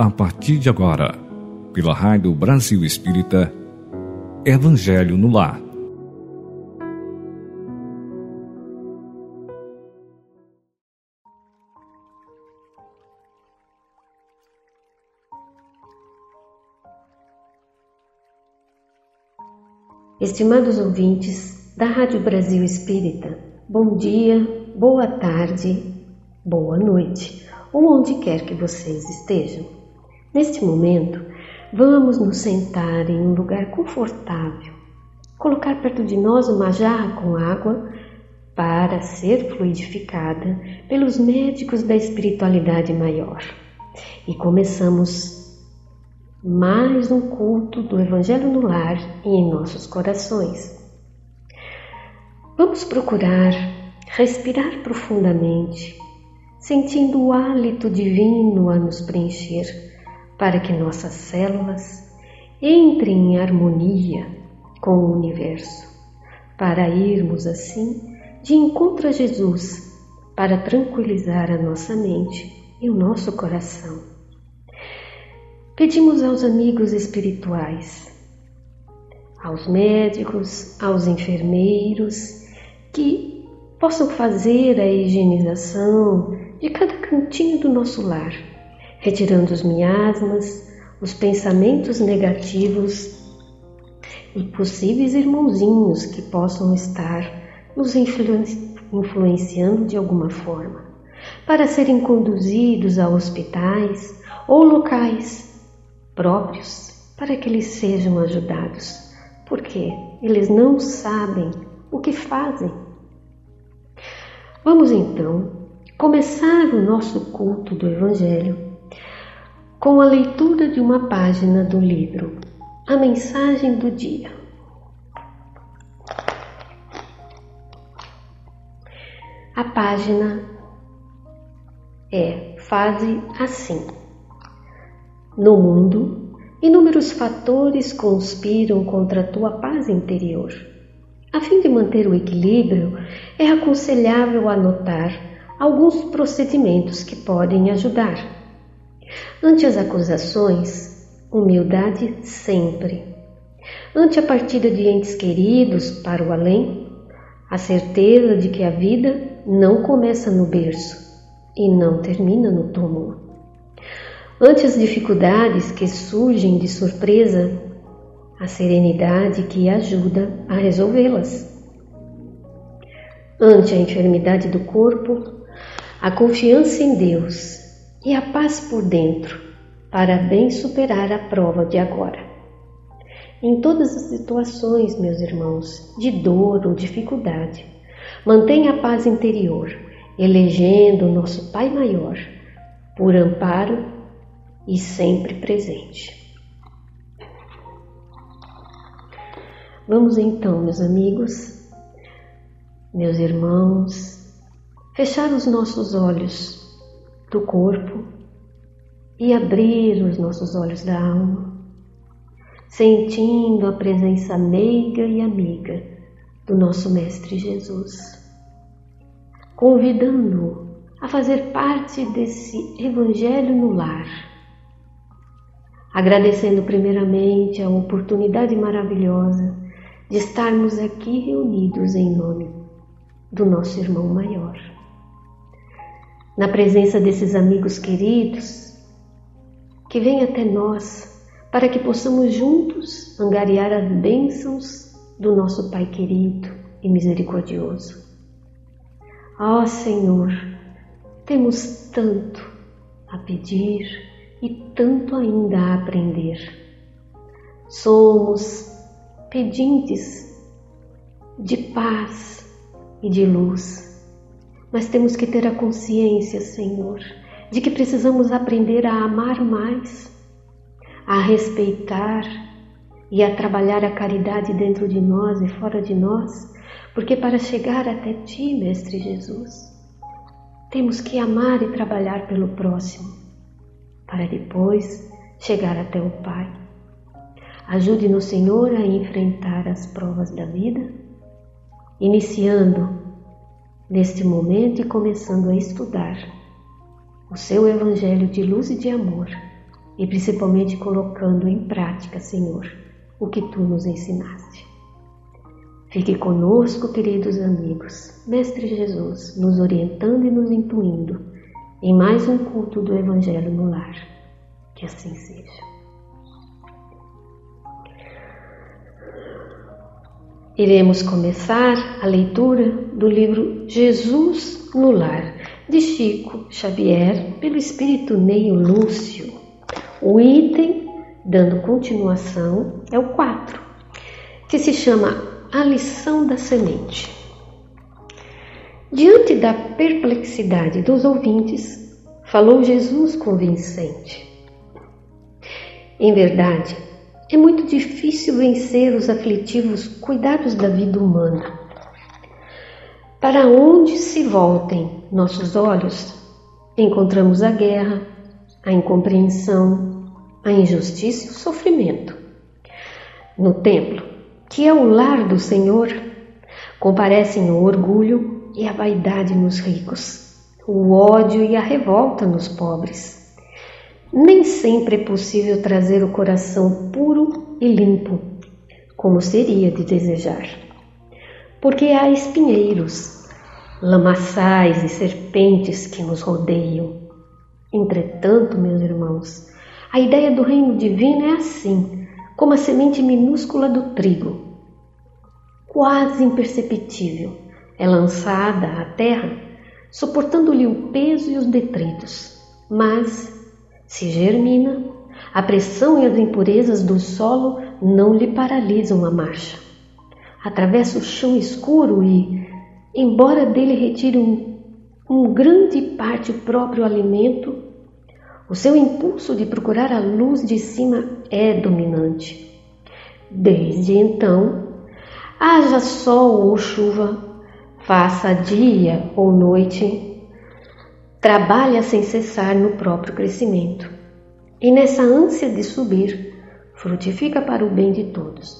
a partir de agora, pela Rádio Brasil Espírita, Evangelho no Lar. Estimados ouvintes da Rádio Brasil Espírita, bom dia, boa tarde, boa noite, ou onde quer que vocês estejam. Neste momento, vamos nos sentar em um lugar confortável, colocar perto de nós uma jarra com água para ser fluidificada pelos médicos da espiritualidade maior. E começamos mais um culto do Evangelho no lar e em nossos corações. Vamos procurar respirar profundamente, sentindo o hálito divino a nos preencher, para que nossas células entrem em harmonia com o universo, para irmos assim de encontro a Jesus, para tranquilizar a nossa mente e o nosso coração. Pedimos aos amigos espirituais, aos médicos, aos enfermeiros, que possam fazer a higienização de cada cantinho do nosso lar, retirando os miasmas, os pensamentos negativos e possíveis irmãozinhos que possam estar nos influenciando de alguma forma, para serem conduzidos a hospitais ou locais próprios para que eles sejam ajudados, porque eles não sabem o que fazem. Vamos então começar o nosso culto do Evangelho com a leitura de uma página do livro A Mensagem do Dia. A página é Fase Assim. No mundo, inúmeros fatores conspiram contra a tua paz interior. A fim de manter o equilíbrio, é aconselhável anotar alguns procedimentos que podem ajudar. Ante as acusações, humildade sempre. Ante a partida de entes queridos para o além, a certeza de que a vida não começa no berço e não termina no túmulo. Ante as dificuldades que surgem de surpresa, a serenidade que ajuda a resolvê-las. Ante a enfermidade do corpo, a confiança em Deus e a paz por dentro, para bem superar a prova de agora. Em todas as situações, meus irmãos, de dor ou dificuldade, mantenha a paz interior, elegendo o nosso Pai Maior, por amparo e sempre presente. Vamos então, meus amigos, meus irmãos, fechar os nossos olhos do corpo e abrir os nossos olhos da alma, sentindo a presença meiga e amiga do nosso Mestre Jesus, convidando-o a fazer parte desse Evangelho no lar agradecendo primeiramente a oportunidade maravilhosa de estarmos aqui reunidos em nome do nosso irmão maior. Na presença desses amigos queridos, que vêm até nós para que possamos juntos angariar as bênçãos do nosso Pai querido e misericordioso. Ó oh, Senhor, temos tanto a pedir, e tanto ainda a aprender. Somos pedintes de paz e de luz, mas temos que ter a consciência, Senhor, de que precisamos aprender a amar mais, a respeitar e a trabalhar a caridade dentro de nós e fora de nós, porque para chegar até Ti, Mestre Jesus, temos que amar e trabalhar pelo próximo para depois chegar até o Pai. Ajude-nos, Senhor, a enfrentar as provas da vida, iniciando neste momento e começando a estudar o seu Evangelho de luz e de amor e principalmente colocando em prática, Senhor, o que tu nos ensinaste. Fique conosco, queridos amigos, Mestre Jesus, nos orientando e nos intuindo em mais um culto do Evangelho no lar. Que assim seja. Iremos começar a leitura do livro Jesus no Lar, de Chico Xavier, pelo Espírito Neio Lúcio. O item, dando continuação, é o 4, que se chama A Lição da Semente. Diante da perplexidade dos ouvintes, falou Jesus convincente. Em verdade, é muito difícil vencer os aflitivos cuidados da vida humana. Para onde se voltem nossos olhos, encontramos a guerra, a incompreensão, a injustiça e o sofrimento. No templo, que é o lar do Senhor, comparecem o orgulho e a vaidade nos ricos, o ódio e a revolta nos pobres nem sempre é possível trazer o coração puro e limpo, como seria de desejar. Porque há espinheiros, lamaçais e serpentes que nos rodeiam. Entretanto, meus irmãos, a ideia do reino divino é assim, como a semente minúscula do trigo, quase imperceptível, é lançada à terra, suportando-lhe o peso e os detritos, mas se germina, a pressão e as impurezas do solo não lhe paralisam a marcha. Atravessa o chão escuro e, embora dele retire um, um grande parte o próprio alimento, o seu impulso de procurar a luz de cima é dominante. Desde então, haja sol ou chuva, faça dia ou noite, trabalha sem cessar no próprio crescimento. E nessa ânsia de subir, frutifica para o bem de todos.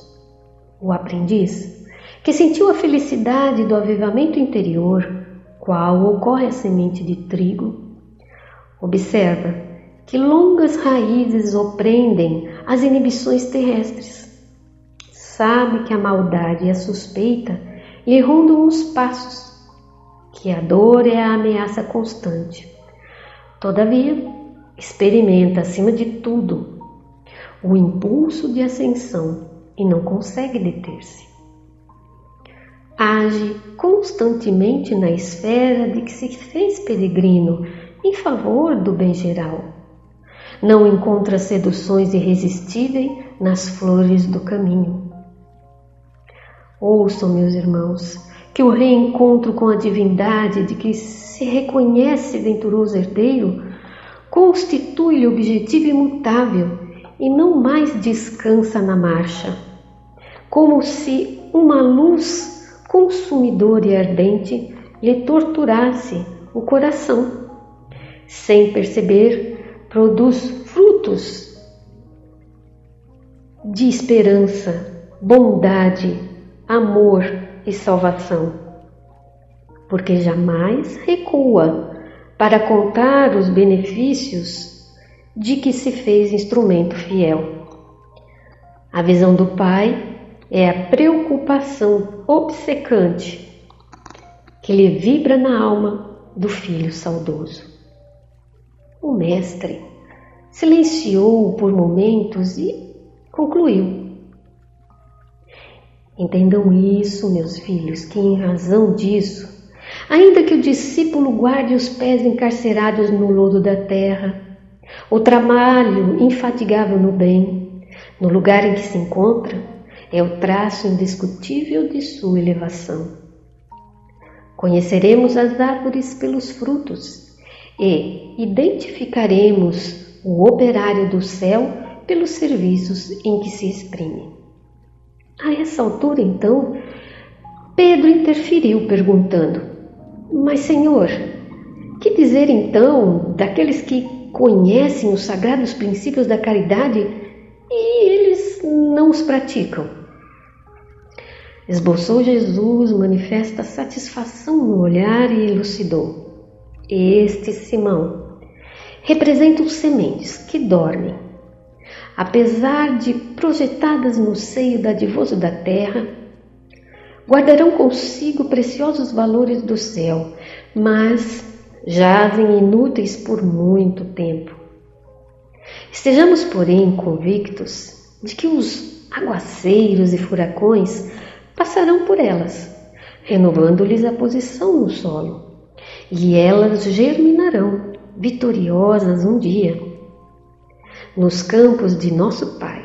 O aprendiz, que sentiu a felicidade do avivamento interior, qual ocorre a semente de trigo, observa que longas raízes oprendem as inibições terrestres. Sabe que a maldade e a suspeita lhe rondam os passos que a dor é a ameaça constante. Todavia, experimenta acima de tudo o impulso de ascensão e não consegue deter-se. Age constantemente na esfera de que se fez peregrino em favor do bem geral. Não encontra seduções irresistíveis nas flores do caminho. Ouçam, meus irmãos, que o reencontro com a divindade de que se reconhece venturoso herdeiro constitui-lhe objetivo imutável e não mais descansa na marcha, como se uma luz consumidora e ardente lhe torturasse o coração. Sem perceber, produz frutos de esperança, bondade, amor, e salvação, porque jamais recua para contar os benefícios de que se fez instrumento fiel. A visão do Pai é a preocupação obcecante que lhe vibra na alma do filho saudoso. O Mestre silenciou por momentos e concluiu. Entendam isso, meus filhos, que em razão disso, ainda que o discípulo guarde os pés encarcerados no lodo da terra, o trabalho infatigável no bem, no lugar em que se encontra, é o traço indiscutível de sua elevação. Conheceremos as árvores pelos frutos e identificaremos o operário do céu pelos serviços em que se exprime. A essa altura, então, Pedro interferiu, perguntando: Mas, Senhor, que dizer então daqueles que conhecem os sagrados princípios da caridade e eles não os praticam? Esboçou Jesus manifesta satisfação no olhar e elucidou: Este Simão representa os sementes que dormem apesar de projetadas no seio dadivoso da terra, guardarão consigo preciosos valores do céu, mas jazem inúteis por muito tempo. Estejamos, porém, convictos de que os aguaceiros e furacões passarão por elas, renovando-lhes a posição no solo, e elas germinarão vitoriosas um dia. Nos campos de nosso Pai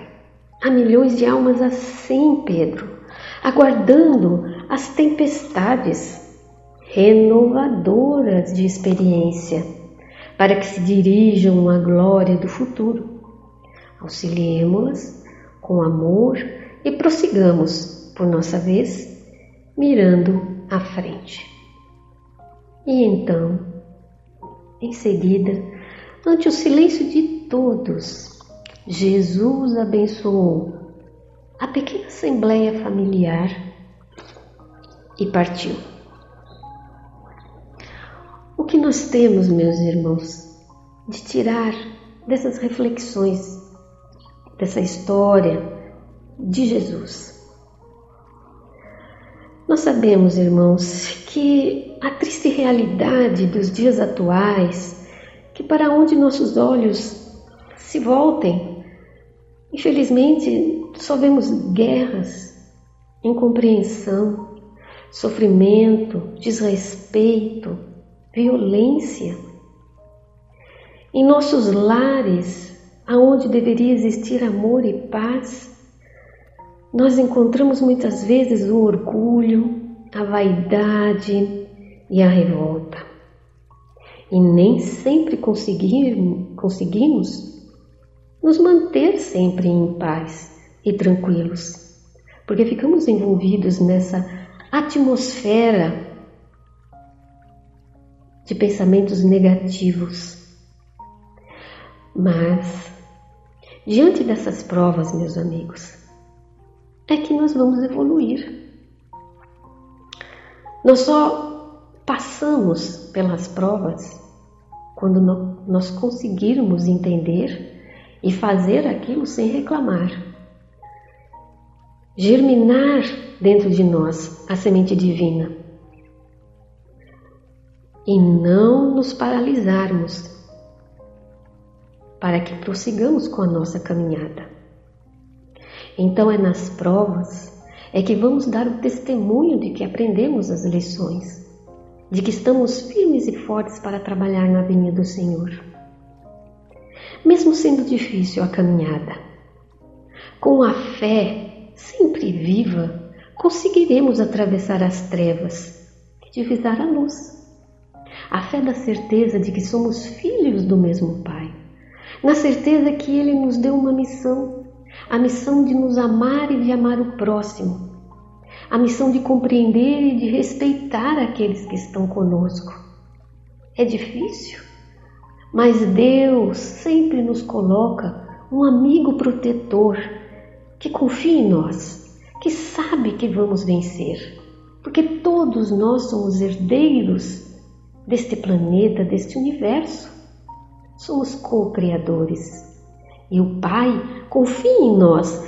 há milhões de almas assim, Pedro, aguardando as tempestades renovadoras de experiência para que se dirijam à glória do futuro. Auxiliemo-las com amor e prossigamos, por nossa vez, mirando à frente. E então, em seguida, ante o silêncio de todos, Jesus abençoou a pequena assembleia familiar e partiu. O que nós temos, meus irmãos, de tirar dessas reflexões, dessa história de Jesus? Nós sabemos, irmãos, que a triste realidade dos dias atuais, que para onde nossos olhos se voltem, infelizmente só vemos guerras, incompreensão, sofrimento, desrespeito, violência. Em nossos lares, aonde deveria existir amor e paz, nós encontramos muitas vezes o orgulho, a vaidade e a revolta. E nem sempre conseguimos, nos manter sempre em paz e tranquilos, porque ficamos envolvidos nessa atmosfera de pensamentos negativos. Mas, diante dessas provas, meus amigos, é que nós vamos evoluir. Nós só passamos pelas provas quando nós conseguirmos entender e fazer aquilo sem reclamar. Germinar dentro de nós a semente divina e não nos paralisarmos para que prossigamos com a nossa caminhada. Então é nas provas é que vamos dar o testemunho de que aprendemos as lições, de que estamos firmes e fortes para trabalhar na vinha do Senhor. Mesmo sendo difícil a caminhada, com a fé sempre viva, conseguiremos atravessar as trevas e divisar a luz. A fé da certeza de que somos filhos do mesmo Pai, na certeza que Ele nos deu uma missão a missão de nos amar e de amar o próximo, a missão de compreender e de respeitar aqueles que estão conosco. É difícil, mas Deus sempre nos coloca um amigo protetor que confia em nós, que sabe que vamos vencer, porque todos nós somos herdeiros deste planeta, deste universo. Somos co-criadores. E o Pai confia em nós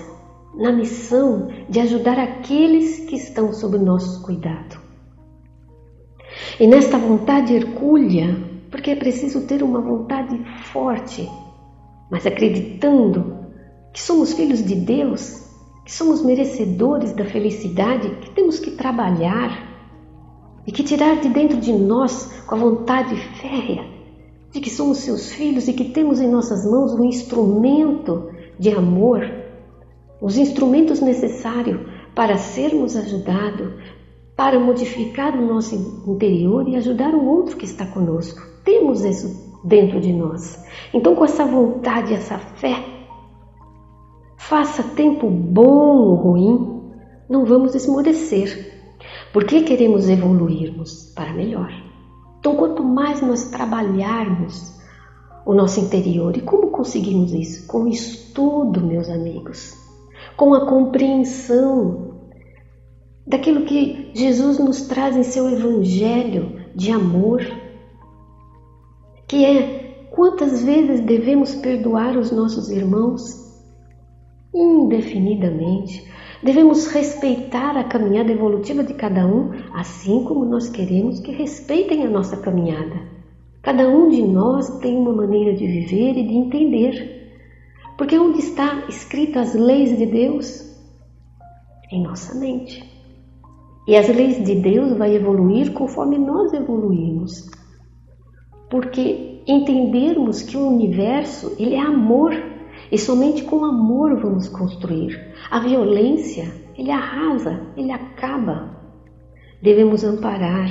na missão de ajudar aqueles que estão sob nosso cuidado. E nesta vontade hercúlea, porque é preciso ter uma vontade forte, mas acreditando que somos filhos de Deus, que somos merecedores da felicidade, que temos que trabalhar e que tirar de dentro de nós com a vontade férrea de que somos seus filhos e que temos em nossas mãos um instrumento de amor, os instrumentos necessários para sermos ajudados, para modificar o nosso interior e ajudar o outro que está conosco. Temos isso dentro de nós. Então, com essa vontade, essa fé, faça tempo bom ou ruim, não vamos esmorecer, porque queremos evoluirmos para melhor. Então, quanto mais nós trabalharmos o nosso interior, e como conseguimos isso? Com estudo, meus amigos, com a compreensão daquilo que Jesus nos traz em seu evangelho de amor, que é quantas vezes devemos perdoar os nossos irmãos indefinidamente. Devemos respeitar a caminhada evolutiva de cada um, assim como nós queremos que respeitem a nossa caminhada. Cada um de nós tem uma maneira de viver e de entender. Porque onde está escrita as leis de Deus? Em nossa mente. E as leis de Deus vai evoluir conforme nós evoluímos. Porque entendermos que o universo, ele é amor, e somente com amor vamos construir. A violência, ele arrasa, ele acaba. Devemos amparar,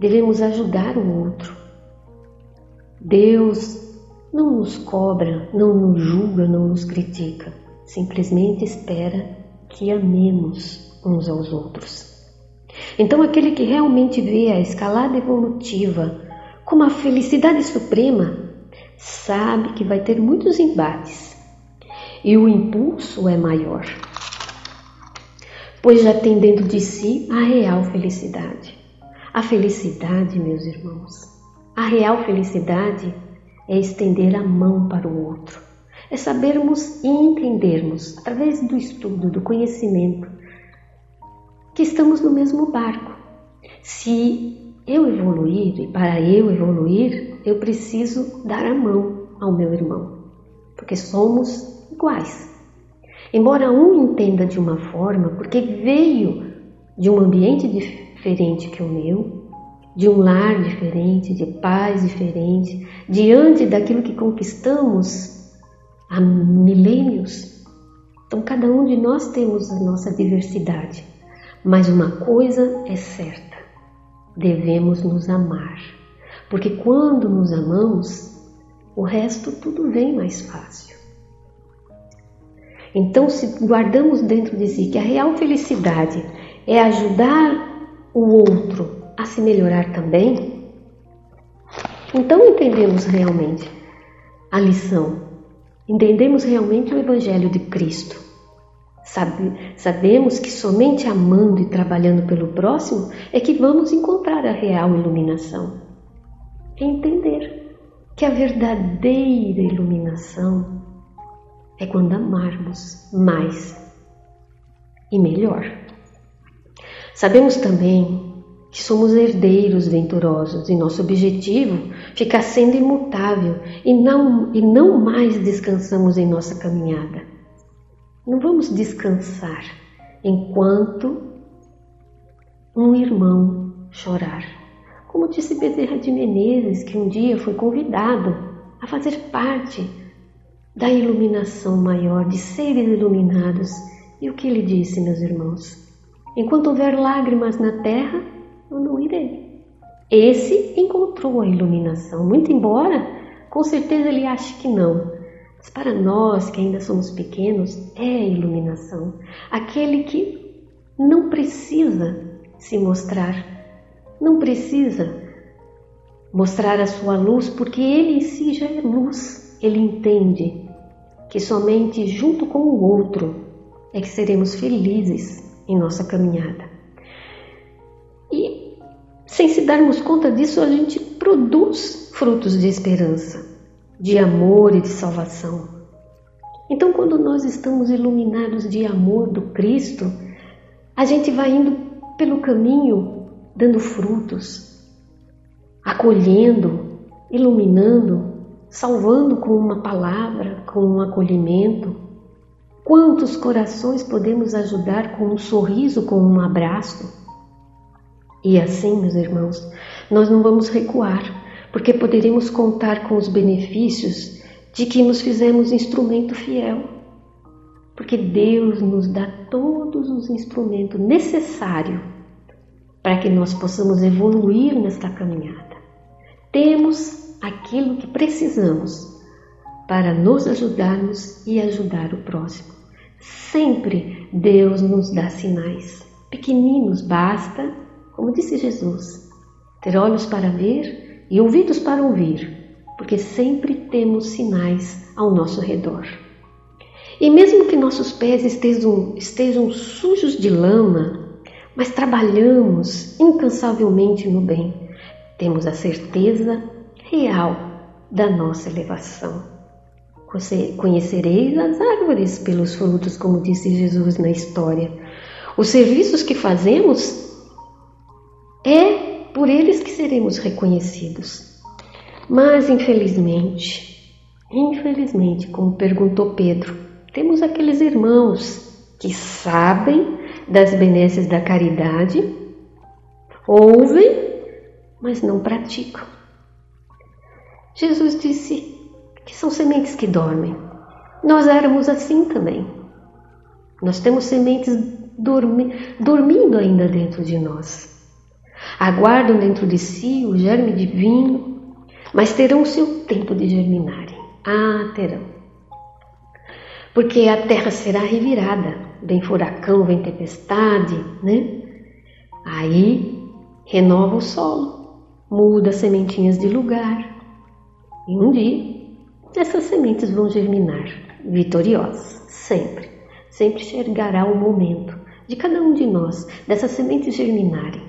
devemos ajudar o outro. Deus não nos cobra, não nos julga, não nos critica, simplesmente espera que amemos uns aos outros. Então, aquele que realmente vê a escalada evolutiva como a felicidade suprema, sabe que vai ter muitos embates e o impulso é maior, pois já tem dentro de si a real felicidade. A felicidade, meus irmãos, a real felicidade é estender a mão para o outro, é sabermos e entendermos, através do estudo, do conhecimento, que estamos no mesmo barco. Se eu evoluir e para eu evoluir, eu preciso dar a mão ao meu irmão, porque somos iguais. Embora um entenda de uma forma, porque veio de um ambiente diferente que o meu, de um lar diferente, de pais diferentes, diante daquilo que conquistamos há milênios. Então, cada um de nós temos a nossa diversidade. Mas uma coisa é certa: devemos nos amar, porque quando nos amamos, o resto tudo vem mais fácil. Então, se guardamos dentro de si que a real felicidade é ajudar o outro a se melhorar também, então entendemos realmente a lição, entendemos realmente o Evangelho de Cristo. Sabe, sabemos que somente amando e trabalhando pelo próximo é que vamos encontrar a real iluminação. Entender que a verdadeira iluminação é quando amarmos mais e melhor. Sabemos também que somos herdeiros venturosos e nosso objetivo fica sendo imutável e não, e não mais descansamos em nossa caminhada. Não vamos descansar enquanto um irmão chorar. Como disse Bezerra de Menezes, que um dia foi convidado a fazer parte da iluminação maior, de seres iluminados. E o que ele disse, meus irmãos? Enquanto houver lágrimas na terra, eu não irei. Esse encontrou a iluminação, muito embora com certeza ele ache que não, mas para nós que ainda somos pequenos, é iluminação. Aquele que não precisa se mostrar, não precisa mostrar a sua luz, porque ele em si já é luz. Ele entende que somente junto com o outro é que seremos felizes em nossa caminhada. E sem se darmos conta disso, a gente produz frutos de esperança de amor e de salvação. Então, quando nós estamos iluminados de amor do Cristo, a gente vai indo pelo caminho dando frutos, acolhendo, iluminando, salvando com uma palavra, com um acolhimento. Quantos corações podemos ajudar com um sorriso, com um abraço? E assim, meus irmãos, nós não vamos recuar, porque poderemos contar com os benefícios de que nos fizemos instrumento fiel. Porque Deus nos dá todos os instrumentos necessários para que nós possamos evoluir nesta caminhada. Temos aquilo que precisamos para nos ajudarmos e ajudar o próximo. Sempre Deus nos dá sinais. Pequeninos, basta, como disse Jesus, ter olhos para ver e ouvidos para ouvir, porque sempre temos sinais ao nosso redor. E mesmo que nossos pés estejam, estejam sujos de lama, mas trabalhamos incansavelmente no bem, temos a certeza real da nossa elevação. Conhecereis as árvores pelos frutos, como disse Jesus na história. Os serviços que fazemos é por eles que seremos reconhecidos. Mas infelizmente, infelizmente, como perguntou Pedro, temos aqueles irmãos que sabem das benesses da caridade, ouvem, mas não praticam. Jesus disse que são sementes que dormem. Nós éramos assim também. Nós temos sementes dormi dormindo ainda dentro de nós. Aguardam dentro de si o germe divino, mas terão o seu tempo de germinarem. Ah, terão. Porque a terra será revirada. Vem furacão, vem tempestade, né? Aí renova o solo, muda as sementinhas de lugar. E um dia essas sementes vão germinar vitoriosas, sempre. Sempre chegará o momento de cada um de nós dessas sementes germinarem.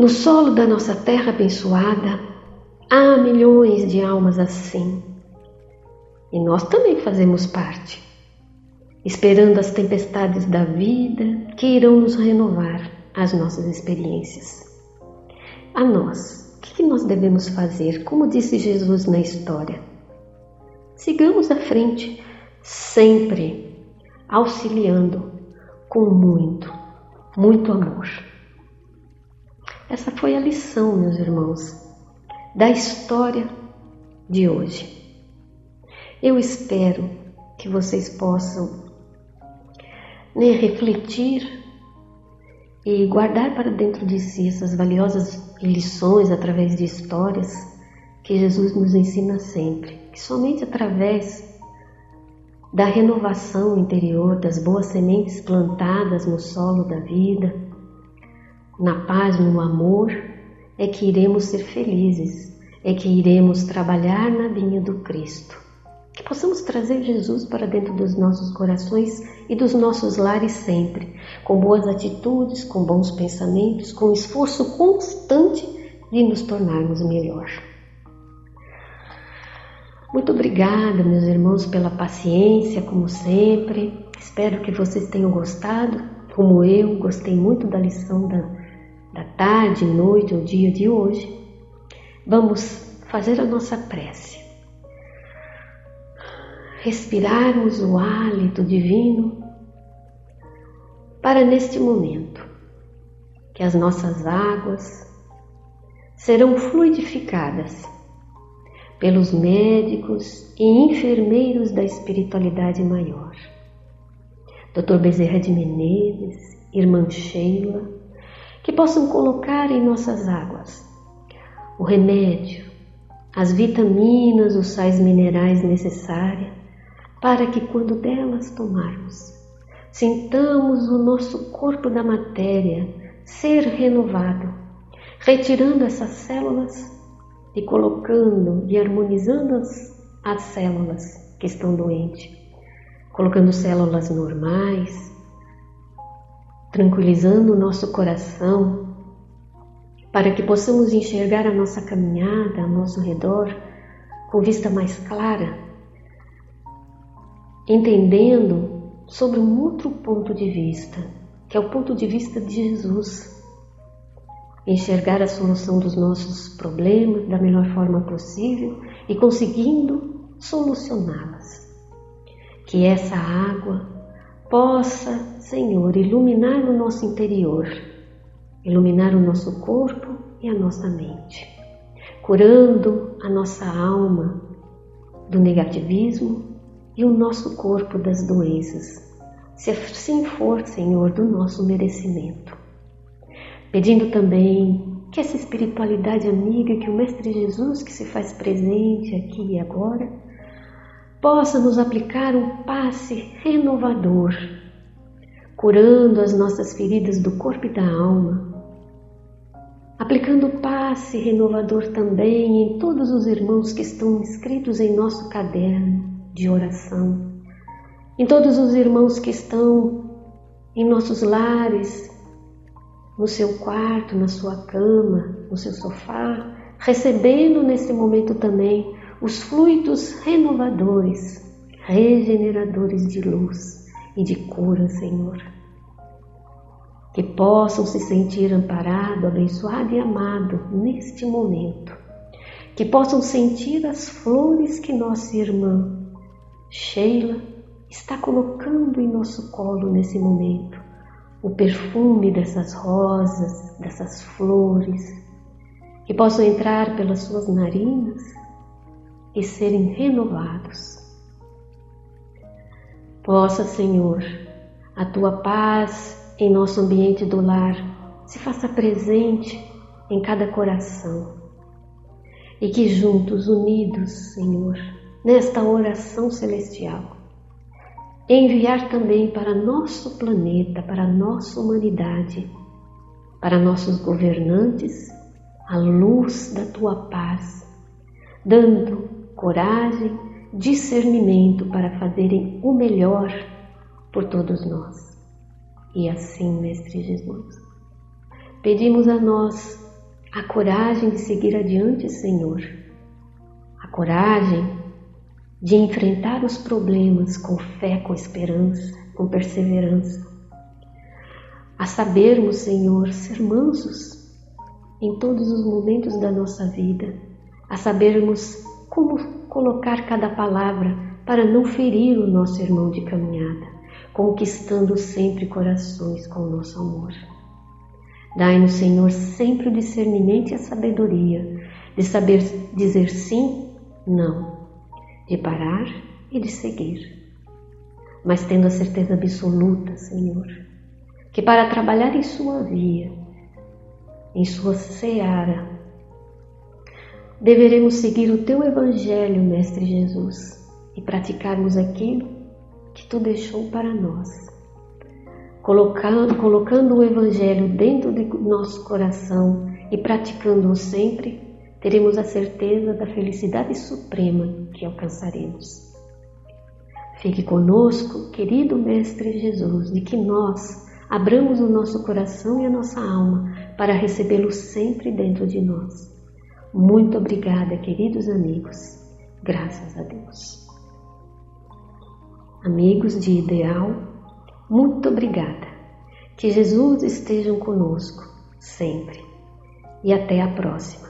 No solo da nossa terra abençoada, há milhões de almas assim. E nós também fazemos parte, esperando as tempestades da vida que irão nos renovar as nossas experiências. A nós, o que nós devemos fazer? Como disse Jesus na história. Sigamos à frente, sempre auxiliando com muito, muito amor. Essa foi a lição, meus irmãos, da história de hoje. Eu espero que vocês possam né, refletir e guardar para dentro de si essas valiosas lições através de histórias que Jesus nos ensina sempre, que somente através da renovação interior, das boas sementes plantadas no solo da vida, na paz, no amor, é que iremos ser felizes, é que iremos trabalhar na vinha do Cristo. Que possamos trazer Jesus para dentro dos nossos corações e dos nossos lares sempre, com boas atitudes, com bons pensamentos, com esforço constante de nos tornarmos melhor. Muito obrigada, meus irmãos, pela paciência, como sempre. Espero que vocês tenham gostado, como eu, gostei muito da lição da, da tarde, noite ou dia de hoje. Vamos fazer a nossa prece respirarmos o hálito divino para neste momento que as nossas águas serão fluidificadas pelos médicos e enfermeiros da espiritualidade maior. Dr. Bezerra de Menezes, Irmã Sheila, que possam colocar em nossas águas o remédio, as vitaminas, os sais minerais necessários para que quando delas tomarmos, sintamos o nosso corpo da matéria ser renovado, retirando essas células e colocando e harmonizando as, as células que estão doentes, colocando células normais, tranquilizando o nosso coração, para que possamos enxergar a nossa caminhada ao nosso redor com vista mais clara entendendo sobre um outro ponto de vista, que é o ponto de vista de Jesus. Enxergar a solução dos nossos problemas da melhor forma possível e conseguindo solucioná-las. Que essa água possa, Senhor, iluminar o nosso interior, iluminar o nosso corpo e a nossa mente, curando a nossa alma do negativismo e o nosso corpo das doenças, se assim for, Senhor, do nosso merecimento. Pedindo também que essa espiritualidade amiga, que o Mestre Jesus, que se faz presente aqui e agora, possa nos aplicar um passe renovador, curando as nossas feridas do corpo e da alma, aplicando o passe renovador também em todos os irmãos que estão inscritos em nosso caderno, de oração, em todos os irmãos que estão em nossos lares, no seu quarto, na sua cama, no seu sofá, recebendo nesse momento também os fluidos renovadores, regeneradores de luz e de cura, Senhor. Que possam se sentir amparado, abençoado e amado neste momento. Que possam sentir as flores que nossa irmã Sheila está colocando em nosso colo nesse momento. O perfume dessas rosas, dessas flores, que possam entrar pelas suas narinas e serem renovados. Possa, Senhor, a tua paz em nosso ambiente do lar se faça presente em cada coração e que juntos, unidos, Senhor, nesta oração celestial, enviar também para nosso planeta, para nossa humanidade, para nossos governantes, a luz da tua paz, dando coragem, discernimento para fazerem o melhor por todos nós. E assim, Mestre Jesus, pedimos a nós a coragem de seguir adiante, Senhor, a coragem de enfrentar os problemas com fé, com esperança, com perseverança, a sabermos, Senhor, ser mansos em todos os momentos da nossa vida, a sabermos como colocar cada palavra para não ferir o nosso irmão de caminhada, conquistando sempre corações com o nosso amor. Dai-nos, Senhor, sempre o discernimento e a sabedoria de saber dizer sim, não, de parar e de seguir. Mas tendo a certeza absoluta, Senhor, que para trabalhar em Sua via, em Sua seara, deveremos seguir o Teu Evangelho, Mestre Jesus, e praticarmos aquilo que Tu deixou para nós colocando, colocando o Evangelho dentro de nosso coração e praticando-o sempre, teremos a certeza da felicidade suprema que alcançaremos. Fique conosco, querido Mestre Jesus, de que nós abramos o nosso coração e a nossa alma para recebê-lo sempre dentro de nós. Muito obrigada, queridos amigos. Graças a Deus. Amigos de Ideal, muito obrigada. Que Jesus esteja conosco sempre. E até a próxima.